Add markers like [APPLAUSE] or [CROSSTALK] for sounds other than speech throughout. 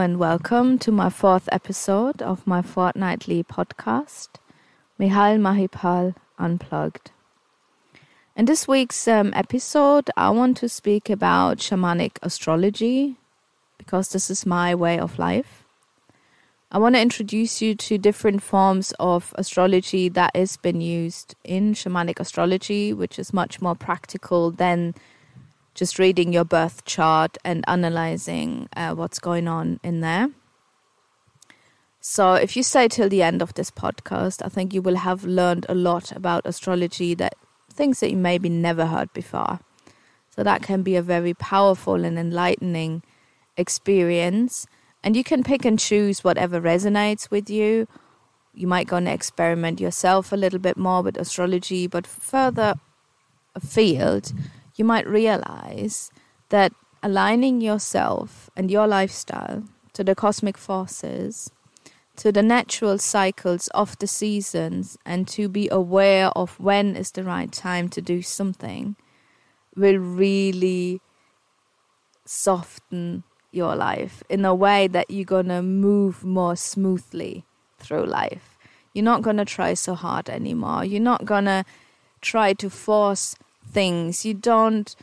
And welcome to my fourth episode of my fortnightly podcast, Mehal Mahipal Unplugged. In this week's um, episode, I want to speak about shamanic astrology because this is my way of life. I want to introduce you to different forms of astrology that has been used in shamanic astrology, which is much more practical than just reading your birth chart and analyzing uh, what's going on in there. So, if you stay till the end of this podcast, I think you will have learned a lot about astrology that things that you maybe never heard before. So, that can be a very powerful and enlightening experience. And you can pick and choose whatever resonates with you. You might go and experiment yourself a little bit more with astrology, but further afield, you might realize that aligning yourself and your lifestyle to the cosmic forces, to the natural cycles of the seasons, and to be aware of when is the right time to do something will really soften your life in a way that you're to move more smoothly through life. You're not to try so hard anymore. You're not to try to force things. You don't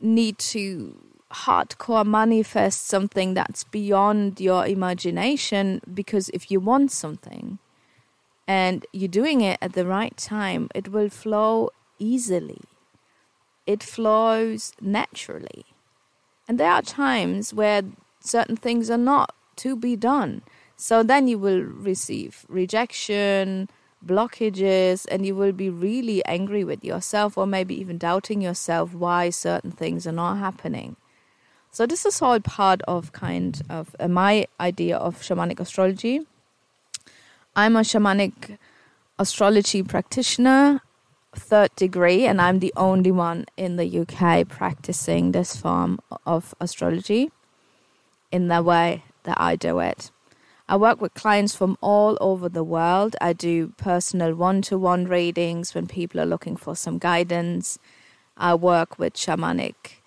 need to hardcore manifest something that's beyond your imagination because if you want something and you're doing it at the right time, it will flow easily. It flows naturally. And there are times where certain things are not to be done. So then you will receive rejection, blockages and you will be really angry with yourself or maybe even doubting yourself why certain things are not happening. So this is all part of kind of uh, my idea of shamanic astrology. I'm a shamanic astrology practitioner, third degree, and I'm the only one in the UK practicing this form of astrology in the way that I do it. I work with clients from all over the world. I do personal one to one readings when people are looking for some guidance. I work with shamanic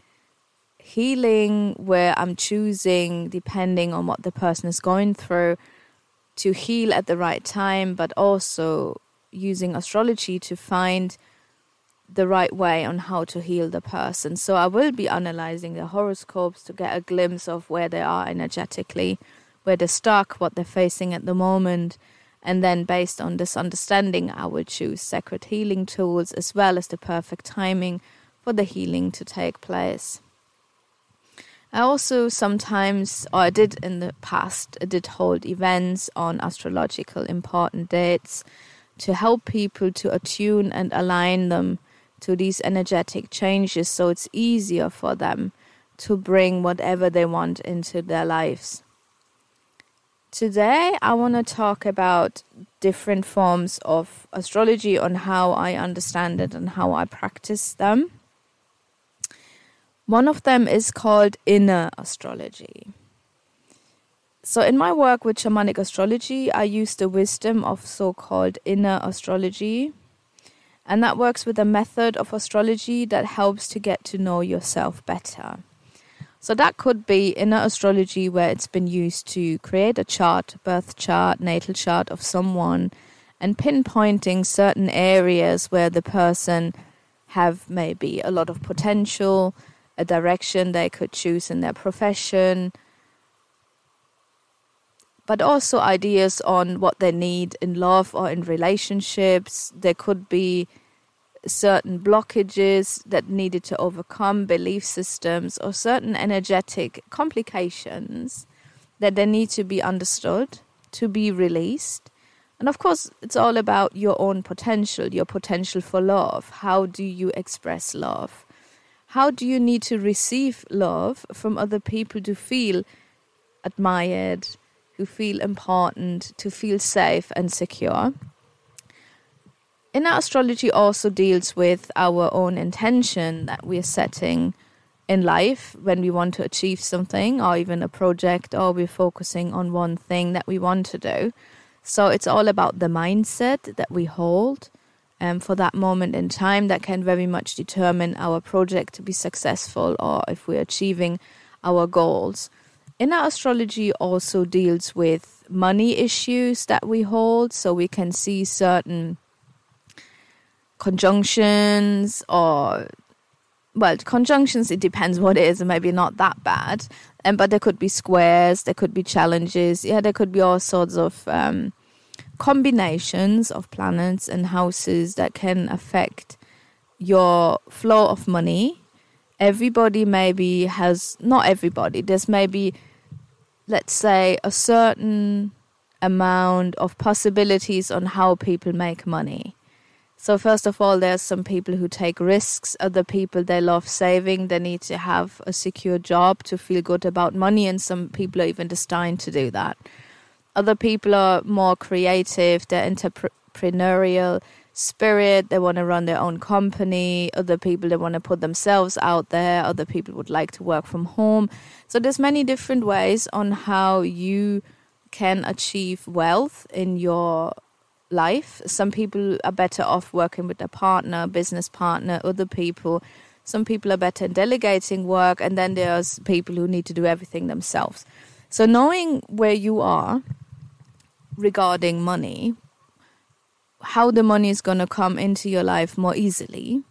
healing where I'm choosing, depending on what the person is going through, to heal at the right time, but also using astrology to find the right way on how to heal the person. So I will be analyzing the horoscopes to get a glimpse of where they are energetically where they're stuck, what they're facing at the moment. And then, based on this understanding, I will choose sacred healing tools as well as the perfect timing for the healing to take place. I also sometimes, or I did in the past, I did hold events on astrological important dates to help people to attune and align them to these energetic changes so it's easier for them to bring whatever they want into their lives. Today, I want to talk about different forms of astrology on how I understand it and how I practice them. One of them is called inner astrology. So, in my work with shamanic astrology, I use the wisdom of so called inner astrology. And that works with a method of astrology that helps to get to know yourself better. So that could be inner astrology where it's been used to create a chart, birth chart, natal chart of someone and pinpointing certain areas where the person have maybe a lot of potential, a direction they could choose in their profession, but also ideas on what they need in love or in relationships. There could be certain blockages that needed to overcome, belief systems, or certain energetic complications that they need to be understood, to be released. And of course, it's all about your own potential, your potential for love. How do you express love? How do you need to receive love from other people to feel admired, to feel important, to feel safe and secure? Inner astrology also deals with our own intention that we're setting in life when we want to achieve something or even a project or we're focusing on one thing that we want to do. So it's all about the mindset that we hold um, for that moment in time that can very much determine our project to be successful or if we're achieving our goals. inner astrology also deals with money issues that we hold, so we can see certain conjunctions or well conjunctions it depends what it is. And maybe not that bad. And but there could be squares there could be challenges. Yeah there could be all sorts of um, combinations of planets and houses that can affect your flow of money. Everybody maybe has not everybody there's maybe let's say a certain amount of possibilities on how people make money so first of all, there's some people who take risks. Other people they love saving. They need to have a secure job to feel good about money, and some people are even destined to do that. Other people are more creative. They're entrepreneurial spirit. They want to run their own company. Other people they want to put themselves out there. Other people would like to work from home. So there's many different ways on how you can achieve wealth in your life. Some people are better off working with a partner, business partner, other people. Some people are better in delegating work, and then there's people who need to do everything themselves. So, knowing where you are regarding money, how the money is going to come into your life more easily,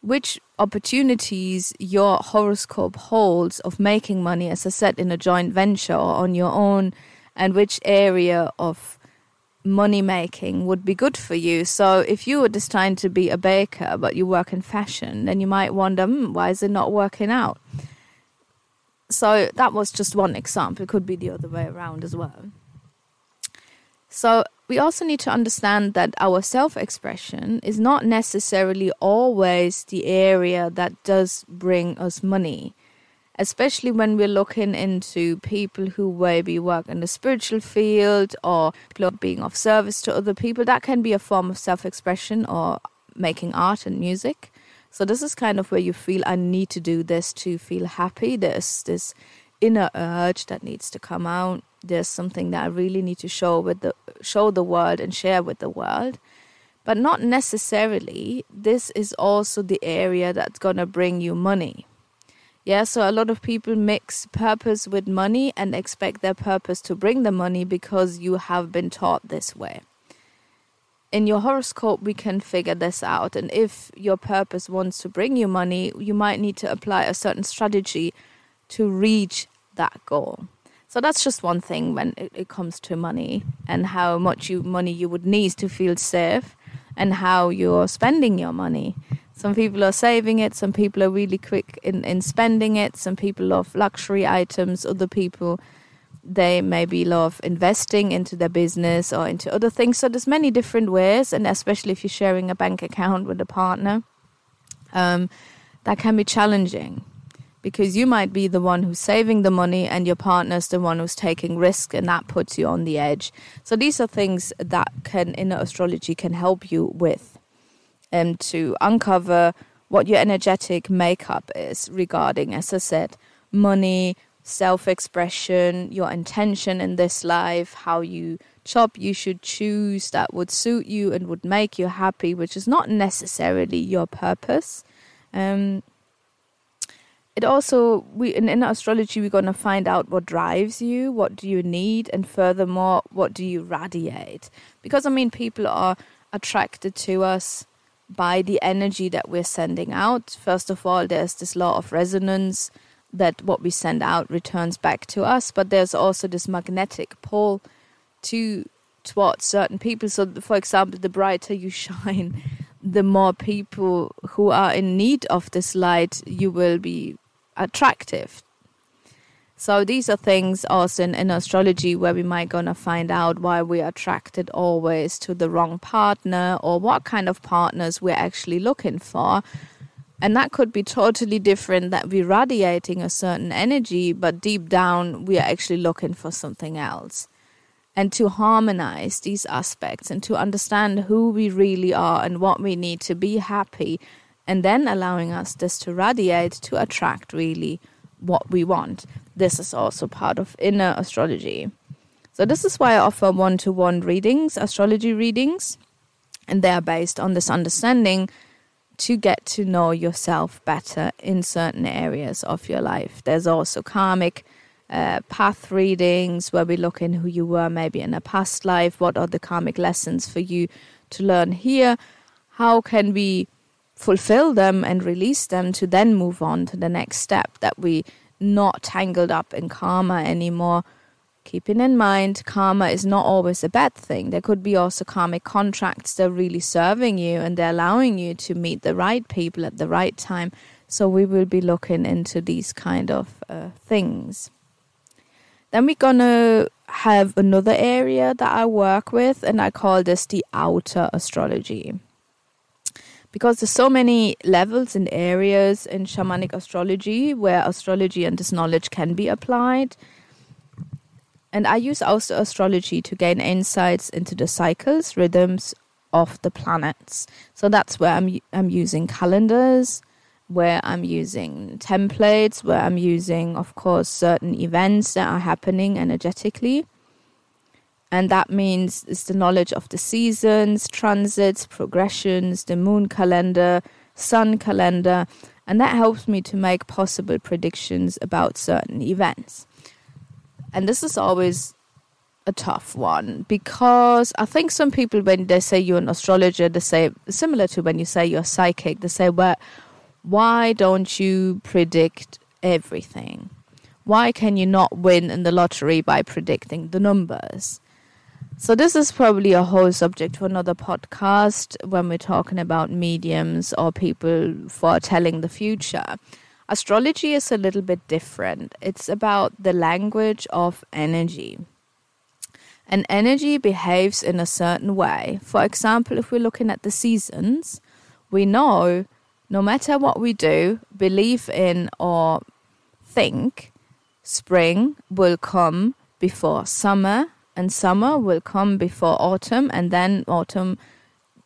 which opportunities your horoscope holds of making money, as I said, in a joint venture or on your own, and which area of money making would be good for you. So if you were destined to be a baker but you work in fashion, then you might wonder, hmm, why is it not working out? So that was just one example. It could be the other way around as well. So we also need to understand that our self expression is not necessarily always the area that does bring us money especially when we're looking into people who maybe work in the spiritual field or being of service to other people. That can be a form of self expression or making art and music. So, this is kind of where you feel I need to do this to feel happy. There's this inner urge that needs to come out. There's something that I really need to show with the show the world and share with the world. But not necessarily this is also the area that's gonna bring you money. Yeah, so a lot of people mix purpose with money and expect their purpose to bring the money because you have been taught this way. In your horoscope, we can figure this out. And if your purpose wants to bring you money, you might need to apply a certain strategy to reach that goal. So that's just one thing when it, comes to money and how much you, money you would need to feel safe and how you're spending your money. Some people are saving it, some people are really quick in, in spending it, some people love luxury items, other people they maybe love investing into their business or into other things. So there's many different ways, and especially if you're sharing a bank account with a partner, um, that can be challenging because you might be the one who's saving the money and your partner's the one who's taking risk and that puts you on the edge. So these are things that can inner astrology can help you with um, to uncover what your energetic makeup is regarding, as I said, money, self expression, your intention in this life, how you job you should choose that would suit you and would make you happy, which is not necessarily your purpose. Um, it also we in, in astrology we're going to find out what drives you what do you need and furthermore what do you radiate because i mean people are attracted to us by the energy that we're sending out. First of all, there's this law of resonance that what we send out returns back to us, but there's also this magnetic pull to towards certain people. So, for example, the brighter you [LAUGHS] shine, the more people who are in need of this light you will be attractive so these are things also in, in astrology where we might gonna find out why we're attracted always to the wrong partner or what kind of partners we're actually looking for. And that could be totally different that we're radiating a certain energy, but deep down we are actually looking for something else. And to harmonize these aspects and to understand who we really are and what we need to be happy, and then allowing us this to radiate to attract really what we want this is also part of inner astrology. So, this is why I offer one to one readings, astrology readings, and they are based on this understanding to get to know yourself better in certain areas of your life. There's also karmic uh, path readings where we look in who you were maybe in a past life, what are the karmic lessons for you to learn here, how can we fulfill them and release them to then move on to the next step that we not tangled up in karma anymore. Keeping in mind karma is not always a bad thing. There could be also karmic contracts that are really serving you and they're allowing you to meet the right people at the right time. So we will be looking into these kind of uh, things. Then we're gonna have another area that i work with and i call this the outer astrology because there's so many levels and areas in shamanic astrology where astrology and this knowledge can be applied. And I use also astrology to gain insights into the cycles, rhythms of the planets. So that's where I'm I'm using calendars, where I'm using templates, where I'm using, of course, certain events that are happening energetically and that means it's the knowledge of the seasons, transits, progressions, the moon calendar, sun calendar, and that helps me to make possible predictions about certain events. And this is always a tough one because I think some people, when they say you're an astrologer, they say similar to when you say you're psychic, they say, "Well, why don't you predict everything? Why can you not win in the lottery by predicting the numbers?" So, this is probably a whole subject for another podcast when we're talking about mediums or people foretelling the future. Astrology is a little bit different, it's about the language of energy. And energy behaves in a certain way. For example, if we're looking at the seasons, we know no matter what we do, believe in, or think, spring will come before summer and summer will come before autumn, and then autumn,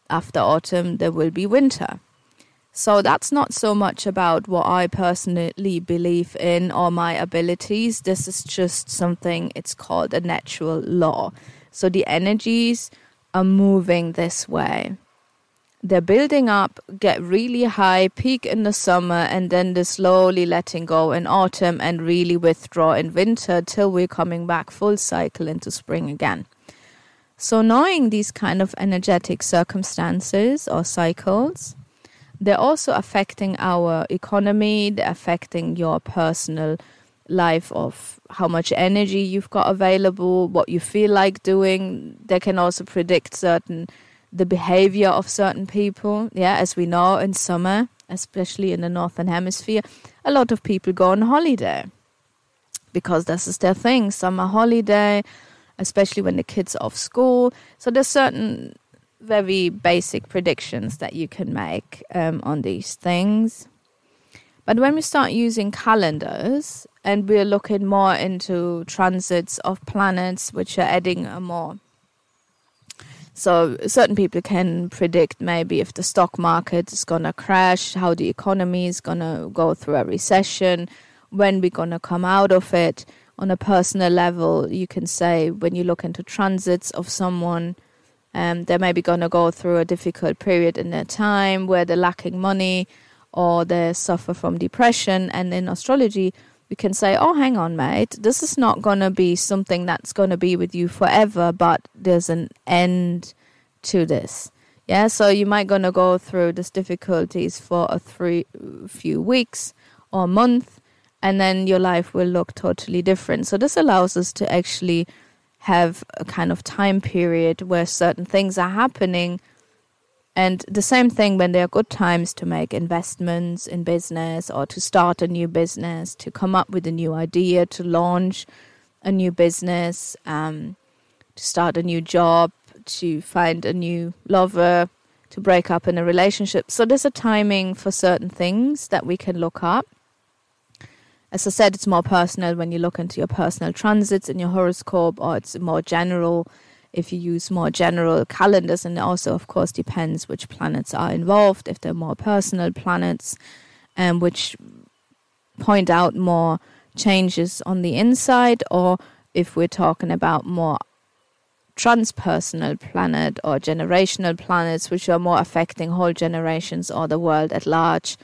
after autumn, there will be winter. So that's not so much about what I personally believe in or my abilities. This is just something, it's called a natural law. So the energies are moving this way they're building up, get really high, peak in the summer, and then they're slowly letting go in autumn and really withdraw in winter till we're coming back full cycle into spring again. So, knowing these kind of energetic circumstances or cycles, they're also affecting our economy, they're affecting your personal life of how much energy you've got available, what you feel like doing. They can also predict certain the behavior of certain people. Yeah, as we know in summer, especially in the northern hemisphere, a lot of people go on holiday because this is their thing, summer holiday, especially when the kids are off school. So there's certain very basic predictions that you can make um, on these things. But when we start using calendars and we're looking more into transits of planets, which are adding a more so certain people can predict maybe if the stock market is to crash, how the economy is to go through a recession, when we're to come out of it. On a personal level, you can say when you look into transits of someone, um, they're maybe to go through a difficult period in their time where they're lacking money or they suffer from depression. And in astrology, we can say, oh, hang on, mate, this is not going to be something that's going to be with you forever, but there's an end to this. Yeah, so you might going to go through these difficulties for a three few weeks or month, and then your life will look totally different. So this allows us to actually have a kind of time period where certain things are happening and the same thing when there are good times to make investments in business or to start a new business, to come up with a new idea, to launch a new business, um, to start a new job, to find a new lover, to break up in a relationship. So there's a timing for certain things that we can look up. As I said, it's more personal when you look into your personal transits in your horoscope, or it's more general if you use more general calendars, and also, of course, depends which planets are involved, if they're more personal planets, and um, which point out more changes on the inside, or if we're talking about more transpersonal planet or generational planets, which are more affecting whole generations or the world at large.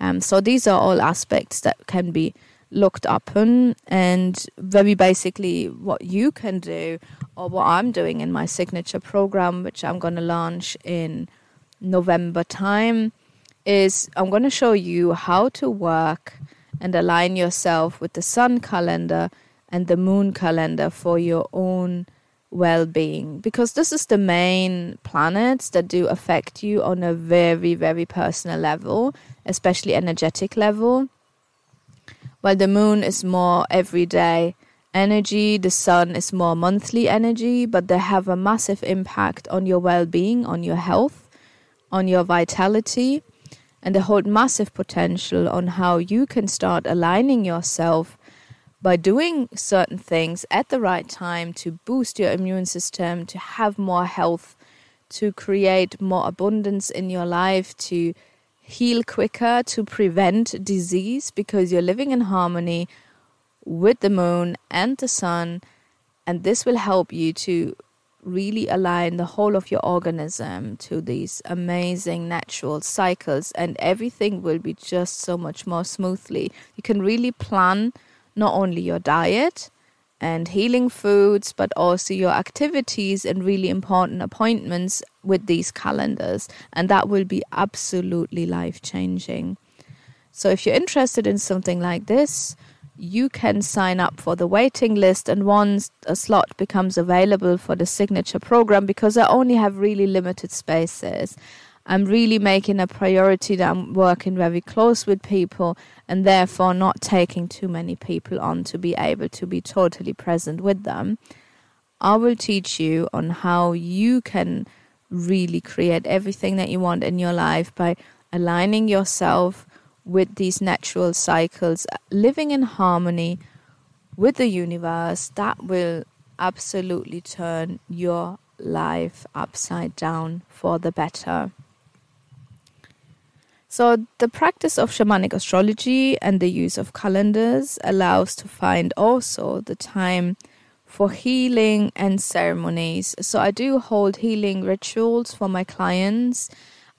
Um, so these are all aspects that can be looked upon and very basically what you can do or what I'm doing in my signature program which I'm going to launch in November time is I'm going to show you how to work and align yourself with the sun calendar and the moon calendar for your own well-being. Because this is the main planets that do affect you on a very very personal level especially energetic level while the moon is more everyday energy the sun is more monthly energy but they have a massive impact on your well-being on your health on your vitality and they hold massive potential on how you can start aligning yourself by doing certain things at the right time to boost your immune system, to have more health, to create more abundance in your life, to heal quicker, to prevent disease because you're living in harmony with the moon and the sun. And this will help you to really align the whole of your organism to these amazing natural cycles, and everything will be just so much more smoothly. You can really plan not only your diet and healing foods, but also your activities and really important appointments with these calendars, and that will be absolutely life changing. So, if you're interested in something like this, you can sign up for the waiting list and once a slot becomes available for the signature program because I only have really limited spaces. I'm really making a priority that I'm working very close with people and therefore not taking too many people on to be able to be totally present with them. I will teach you on how you can really create everything that you want in your life by aligning yourself with these natural cycles, living in harmony with the universe, that will absolutely turn your life upside down for the better. So, the practice of shamanic astrology and the use of calendars allows to find also the time for healing and ceremonies. So, I do hold healing rituals for my clients.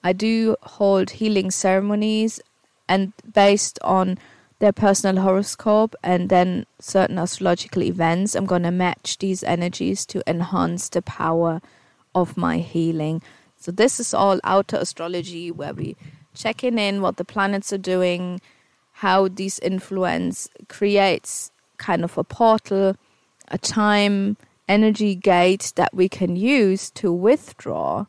I do hold healing ceremonies and based on their personal horoscope and then certain astrological events, I'm going to match these energies to enhance the power of my healing. So, this is all outer astrology where we checking in what the planets are doing, how these influence creates kind of a portal, a time, energy gate that we can use to withdraw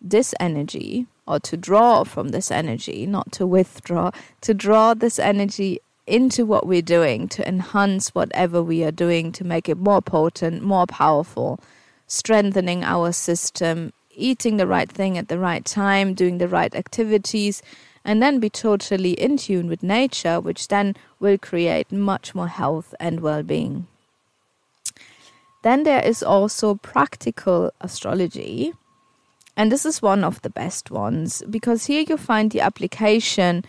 this energy or to draw from this energy, not to withdraw, to draw this energy into what we're doing, to enhance whatever we are doing, to make it more potent, more powerful, strengthening our system, eating the right thing at the right time, doing the right activities, and then be totally in tune with nature, which then will create much more health and well being. Then there is also practical astrology, and this is one of the best ones because here you find the application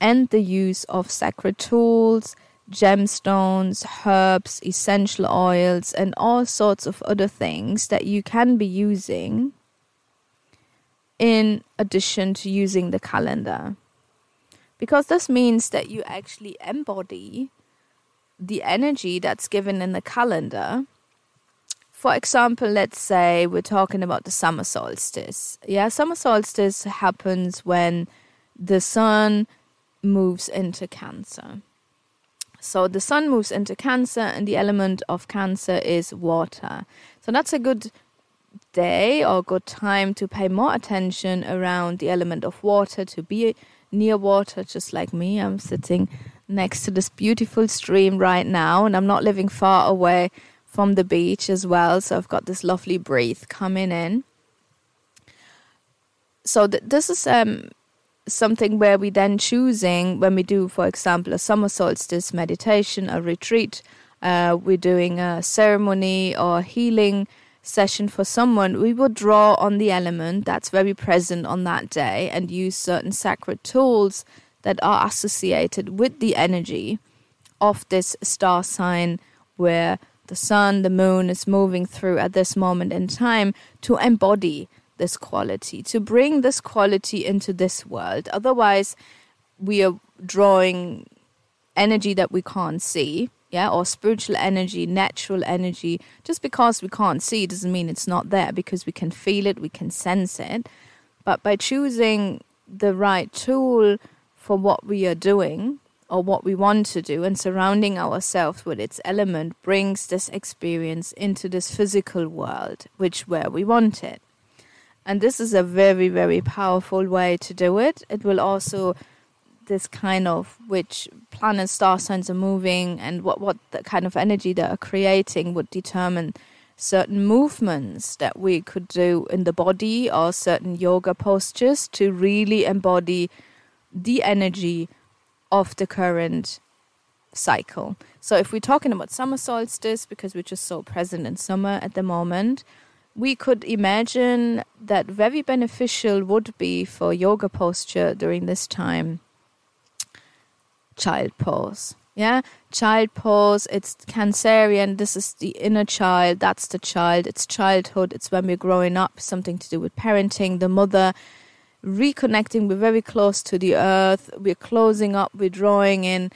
and the use of sacred tools, gemstones, herbs, essential oils, and all sorts of other things that you can be using in addition to using the calendar. Because this means that you actually embody the energy that's given in the calendar for example, let's say we're talking about the summer solstice. Yeah, summer solstice happens when the sun moves into Cancer. So the sun moves into Cancer, and the element of Cancer is water. So that's a good day or good time to pay more attention around the element of water, to be near water, just like me. I'm sitting next to this beautiful stream right now, and I'm not living far away from the beach as well. So I've got this lovely breeze coming in. So th- this is um, something where we then choosing when we do, for example, a summer solstice meditation, a retreat. Uh, we're doing a ceremony or healing session for someone, we will draw on the element that's very present on that day and use certain sacred tools that are associated with the energy of this star sign where the sun, the moon is moving through at this moment in time to embody this quality, to bring this quality into this world. Otherwise, we are drawing energy that we can't see, yeah, or spiritual energy, natural energy. Just because we can't see doesn't mean it's not there because we can feel it, we can sense it. But by choosing the right tool for what we are doing or what we want to do and surrounding ourselves with its element brings this experience into this physical world, which where we want it. And this is a very, very powerful way to do it. It will also this kind of which planets, star signs are moving and what, what the kind of energy they are creating would determine certain movements that we could do in the body or certain yoga postures to really embody the energy of the current cycle. So if we're talking about summer solstice, because we're just so present in summer at the moment, we could imagine that very beneficial would be for yoga posture during this time child pose. Yeah, child pose, it's Cancerian, this is the inner child, that's the child, it's childhood, it's when we're growing up, something to do with parenting, the mother, reconnecting, we're very close to the earth, we're closing up, we're drawing in,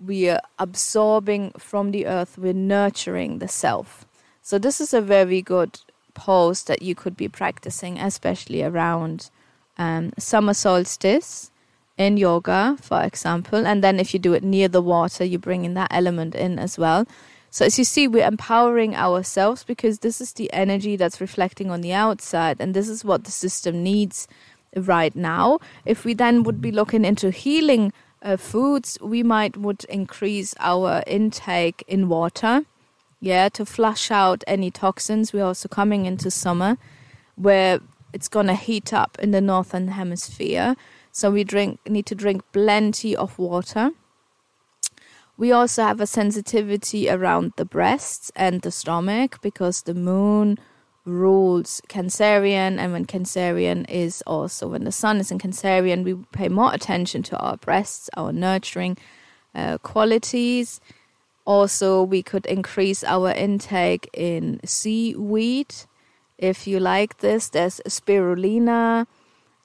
we're absorbing from the earth, we're nurturing the self. So, this is a very good pose that you could be practicing, especially around um, summer solstice in yoga, for example. And then if you do it near the water, you bring in that element in as well. So as you see, we're empowering ourselves because this is the energy that's reflecting on the outside, and this is what the system needs right now. If we then would be looking into healing uh, foods, we might would increase our intake in water, yeah, to flush out any toxins. We're also coming into summer, where it's gonna heat up in the northern hemisphere. So we drink need to drink plenty of water. We also have a sensitivity around the breasts and the stomach because the moon rules Cancerian, and when Cancerian is also when the sun is in Cancerian, we pay more attention to our breasts, our nurturing uh, qualities. Also, we could increase our intake in seaweed. If you like this, there's spirulina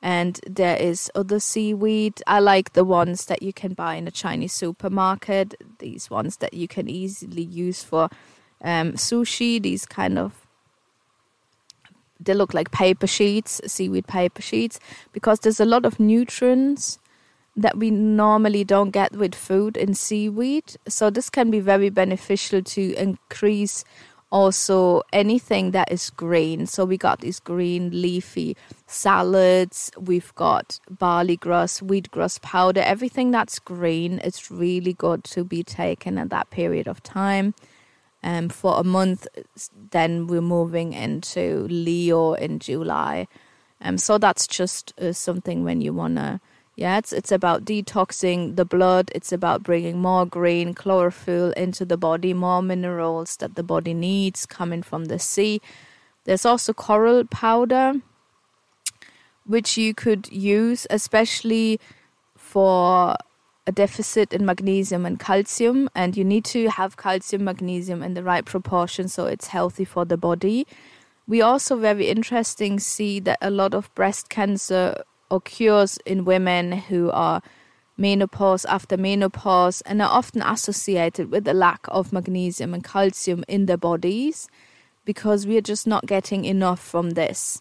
and there is other seaweed. I like the ones that you can buy in a Chinese supermarket. These ones that you can easily use for um, sushi. These kind of they look like paper sheets, seaweed paper sheets, because there's a lot of nutrients that we normally don't get with food in seaweed. So this can be very beneficial to increase also anything that is green. So we got these green leafy salads, we've got barley grass, wheatgrass powder, everything that's green. It's really good to be taken at that period of time. Um, for a month, then we're moving into Leo in July. Um, so that's just uh, something when you wanna yeah, it's it's about detoxing the blood. It's about bringing more green chlorophyll into the body, more minerals that the body needs coming from the sea. There's also coral powder, which you could use, especially for a deficit in magnesium and calcium. And you need to have calcium, magnesium in the right proportion so it's healthy for the body. We also very interesting see that a lot of breast cancer occurs in women who are menopause after menopause and are often associated with the lack of magnesium and calcium in their bodies because we are just not getting enough from this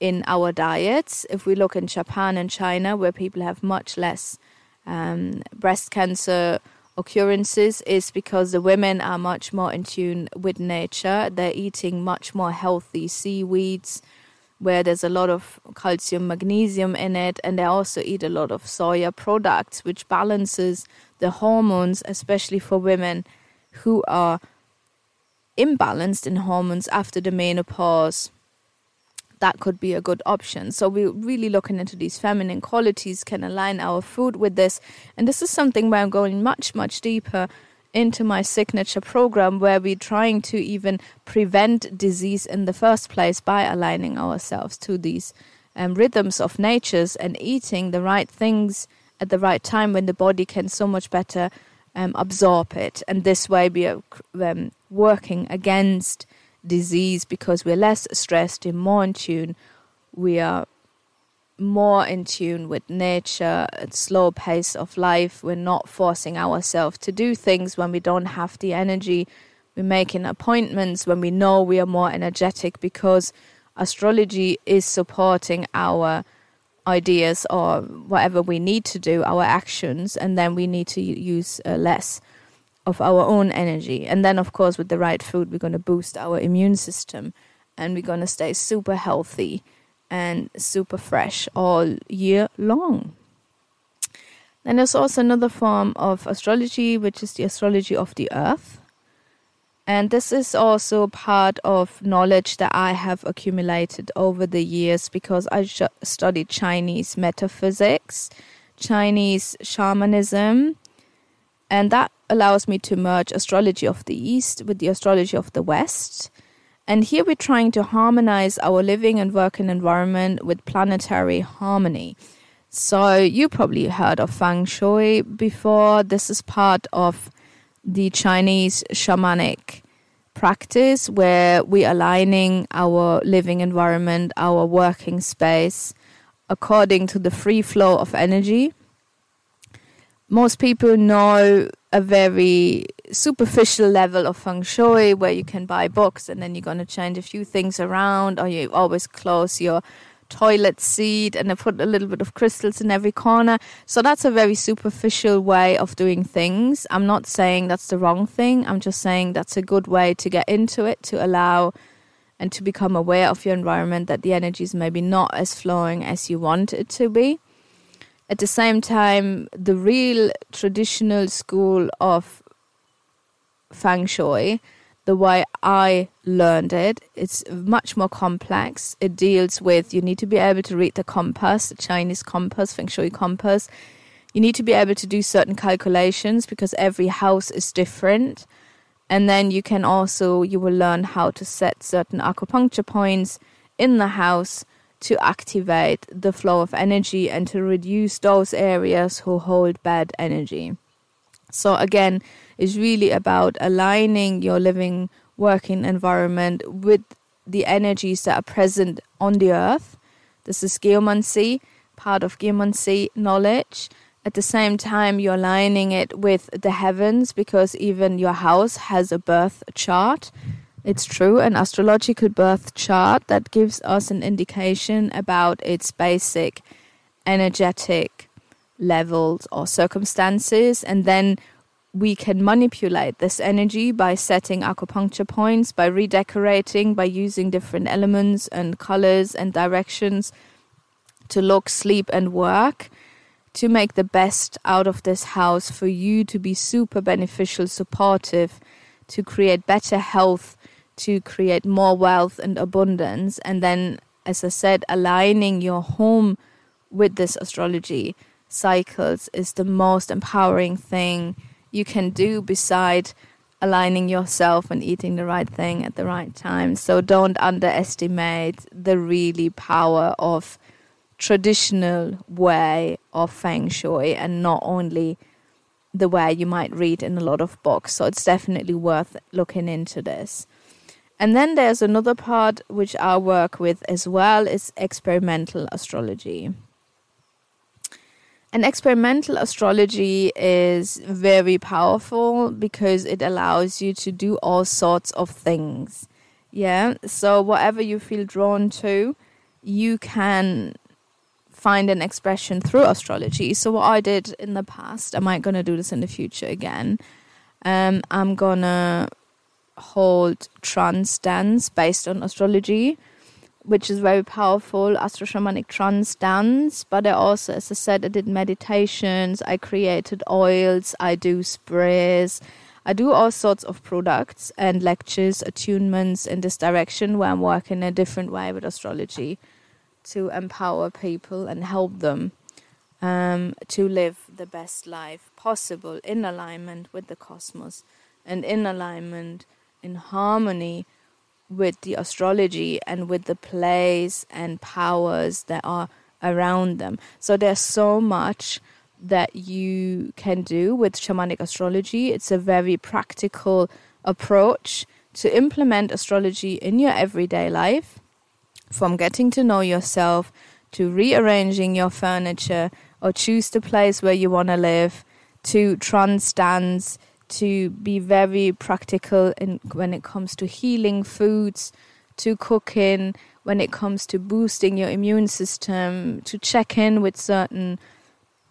in our diets. If we look in Japan and China, where people have much less um, breast cancer occurrences, is because the women are much more in tune with nature. They're eating much more healthy seaweeds where there's a lot of calcium, magnesium in it, and they also eat a lot of soya products, which balances the hormones, especially for women who are imbalanced in hormones after the menopause. That could be a good option. So, we're really looking into these feminine qualities, can align our food with this. And this is something where I'm going much, much deeper into my signature program where we're trying to even prevent disease in the first place by aligning ourselves to these um, rhythms of natures and eating the right things at the right time when the body can so much better um, absorb it. And this way we are um, working against disease because we're less stressed, we're more in tune, we are more in tune with nature, at slow pace of life. We're not forcing ourselves to do things when we don't have the energy. We're making appointments when we know we are more energetic because astrology is supporting our ideas or whatever we need to do, our actions, and then we need to use uh, less of our own energy. And then, of course, with the right food, we're going to boost our immune system and we're going to stay super healthy and super fresh all year long. Then there's also another form of astrology, which is the astrology of the earth. And this is also part of knowledge that I have accumulated over the years because I sh- studied Chinese metaphysics, Chinese shamanism, and that allows me to merge astrology of the East with the astrology of the West. And here we're trying to harmonize our living and working environment with planetary harmony. So, you probably heard of feng shui before. This is part of the Chinese shamanic practice where we're aligning our living environment, our working space, according to the free flow of energy. Most people know a very superficial level of feng shui where you can buy books and then you're going to change a few things around or you always close your toilet seat and I put a little bit of crystals in every corner. So that's a very superficial way of doing things. I'm not saying that's the wrong thing. I'm just saying that's a good way to get into it, to allow and to become aware of your environment that the energy is maybe not as flowing as you want it to be. At the same time, the real traditional school of feng shui, the way I learned it, it's much more complex. It deals with you need to be able to read the compass, the Chinese compass, feng shui compass. You need to be able to do certain calculations because every house is different. And then you can also you will learn how to set certain acupuncture points in the house to activate the flow of energy and to reduce those areas who hold bad energy. So, again, it's really about aligning your living, working environment with the energies that are present on the earth. This is geomancy, part of geomancy knowledge. At the same time, you're aligning it with the heavens because even your house has a birth chart. It's true, an astrological birth chart that gives us an indication about its basic energetic levels or circumstances, and then we can manipulate this energy by setting acupuncture points, by redecorating, by using different elements and colors and directions to look, sleep, and work to make the best out of this house for you to be super beneficial, supportive, to create better health to create more wealth and abundance. And then, as I said, aligning your home with this astrology cycles is the most empowering thing you can do beside aligning yourself and eating the right thing at the right time. So don't underestimate the really power of traditional way of feng shui and not only the way you might read in a lot of books. So it's definitely worth looking into this. And then there's another part which I work with as well is experimental astrology. And experimental astrology is very powerful because it allows you to do all sorts of things. Yeah, so whatever you feel drawn to, you can find an expression through astrology. So what I did in the past, am I gonna do this in the future again. Um, I'm gonna hold trance dance based on astrology, which is very powerful, astro shamanic trance dance. But I also, as I said, I did meditations, I created oils, I do sprays. I do all sorts of products and lectures, attunements in this direction where I'm working a different way with astrology to empower people and help them um, to live the best life possible in alignment with the cosmos and in alignment in harmony with the astrology and with the plays and powers that are around them. So there's so much that you can do with shamanic astrology. It's a very practical approach to implement astrology in your everyday life from getting to know yourself to rearranging your furniture or choose the place where you want to live to trance dance to be very practical in when it comes to healing foods to cooking when it comes to boosting your immune system to check in with certain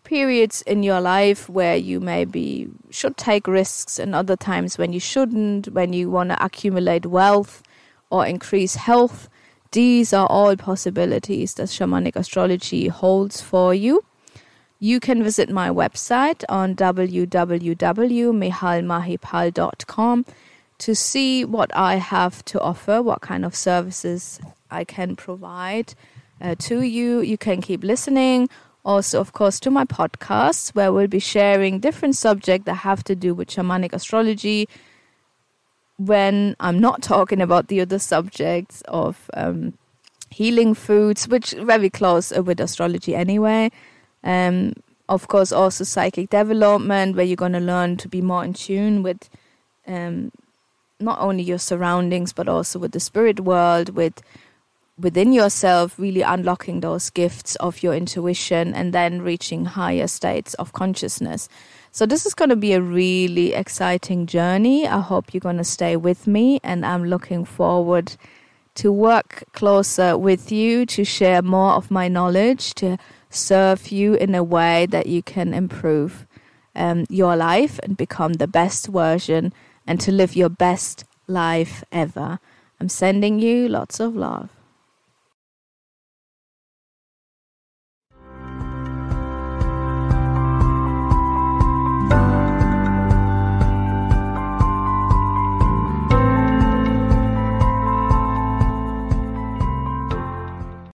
periods in your life where you maybe should take risks and other times when you shouldn't when you want to accumulate wealth or increase health. These are all possibilities that shamanic astrology holds for you you can visit my website on www.mehalmahipal.com to see what I have to offer, what kind of services I can provide uh, to you. You can keep listening. Also, of course, to my podcasts where we'll be sharing different subjects that have to do with shamanic astrology. When I'm not [LAUGHS] talking about the other subjects of um, healing foods, which very close with astrology anyway. Um, of course, also psychic development, where you're going to learn to be more in tune with um, not only your surroundings, but also with the spirit world, with within yourself, really unlocking those gifts of your intuition and then reaching higher states of consciousness. So, this is going to be a really exciting journey. I hope you're going to stay with me, and I'm looking forward to work closer with you to share more of my knowledge, to serve you in a way that you can improve um, your life and become the best version and to live your best life ever. I'm sending you lots of love.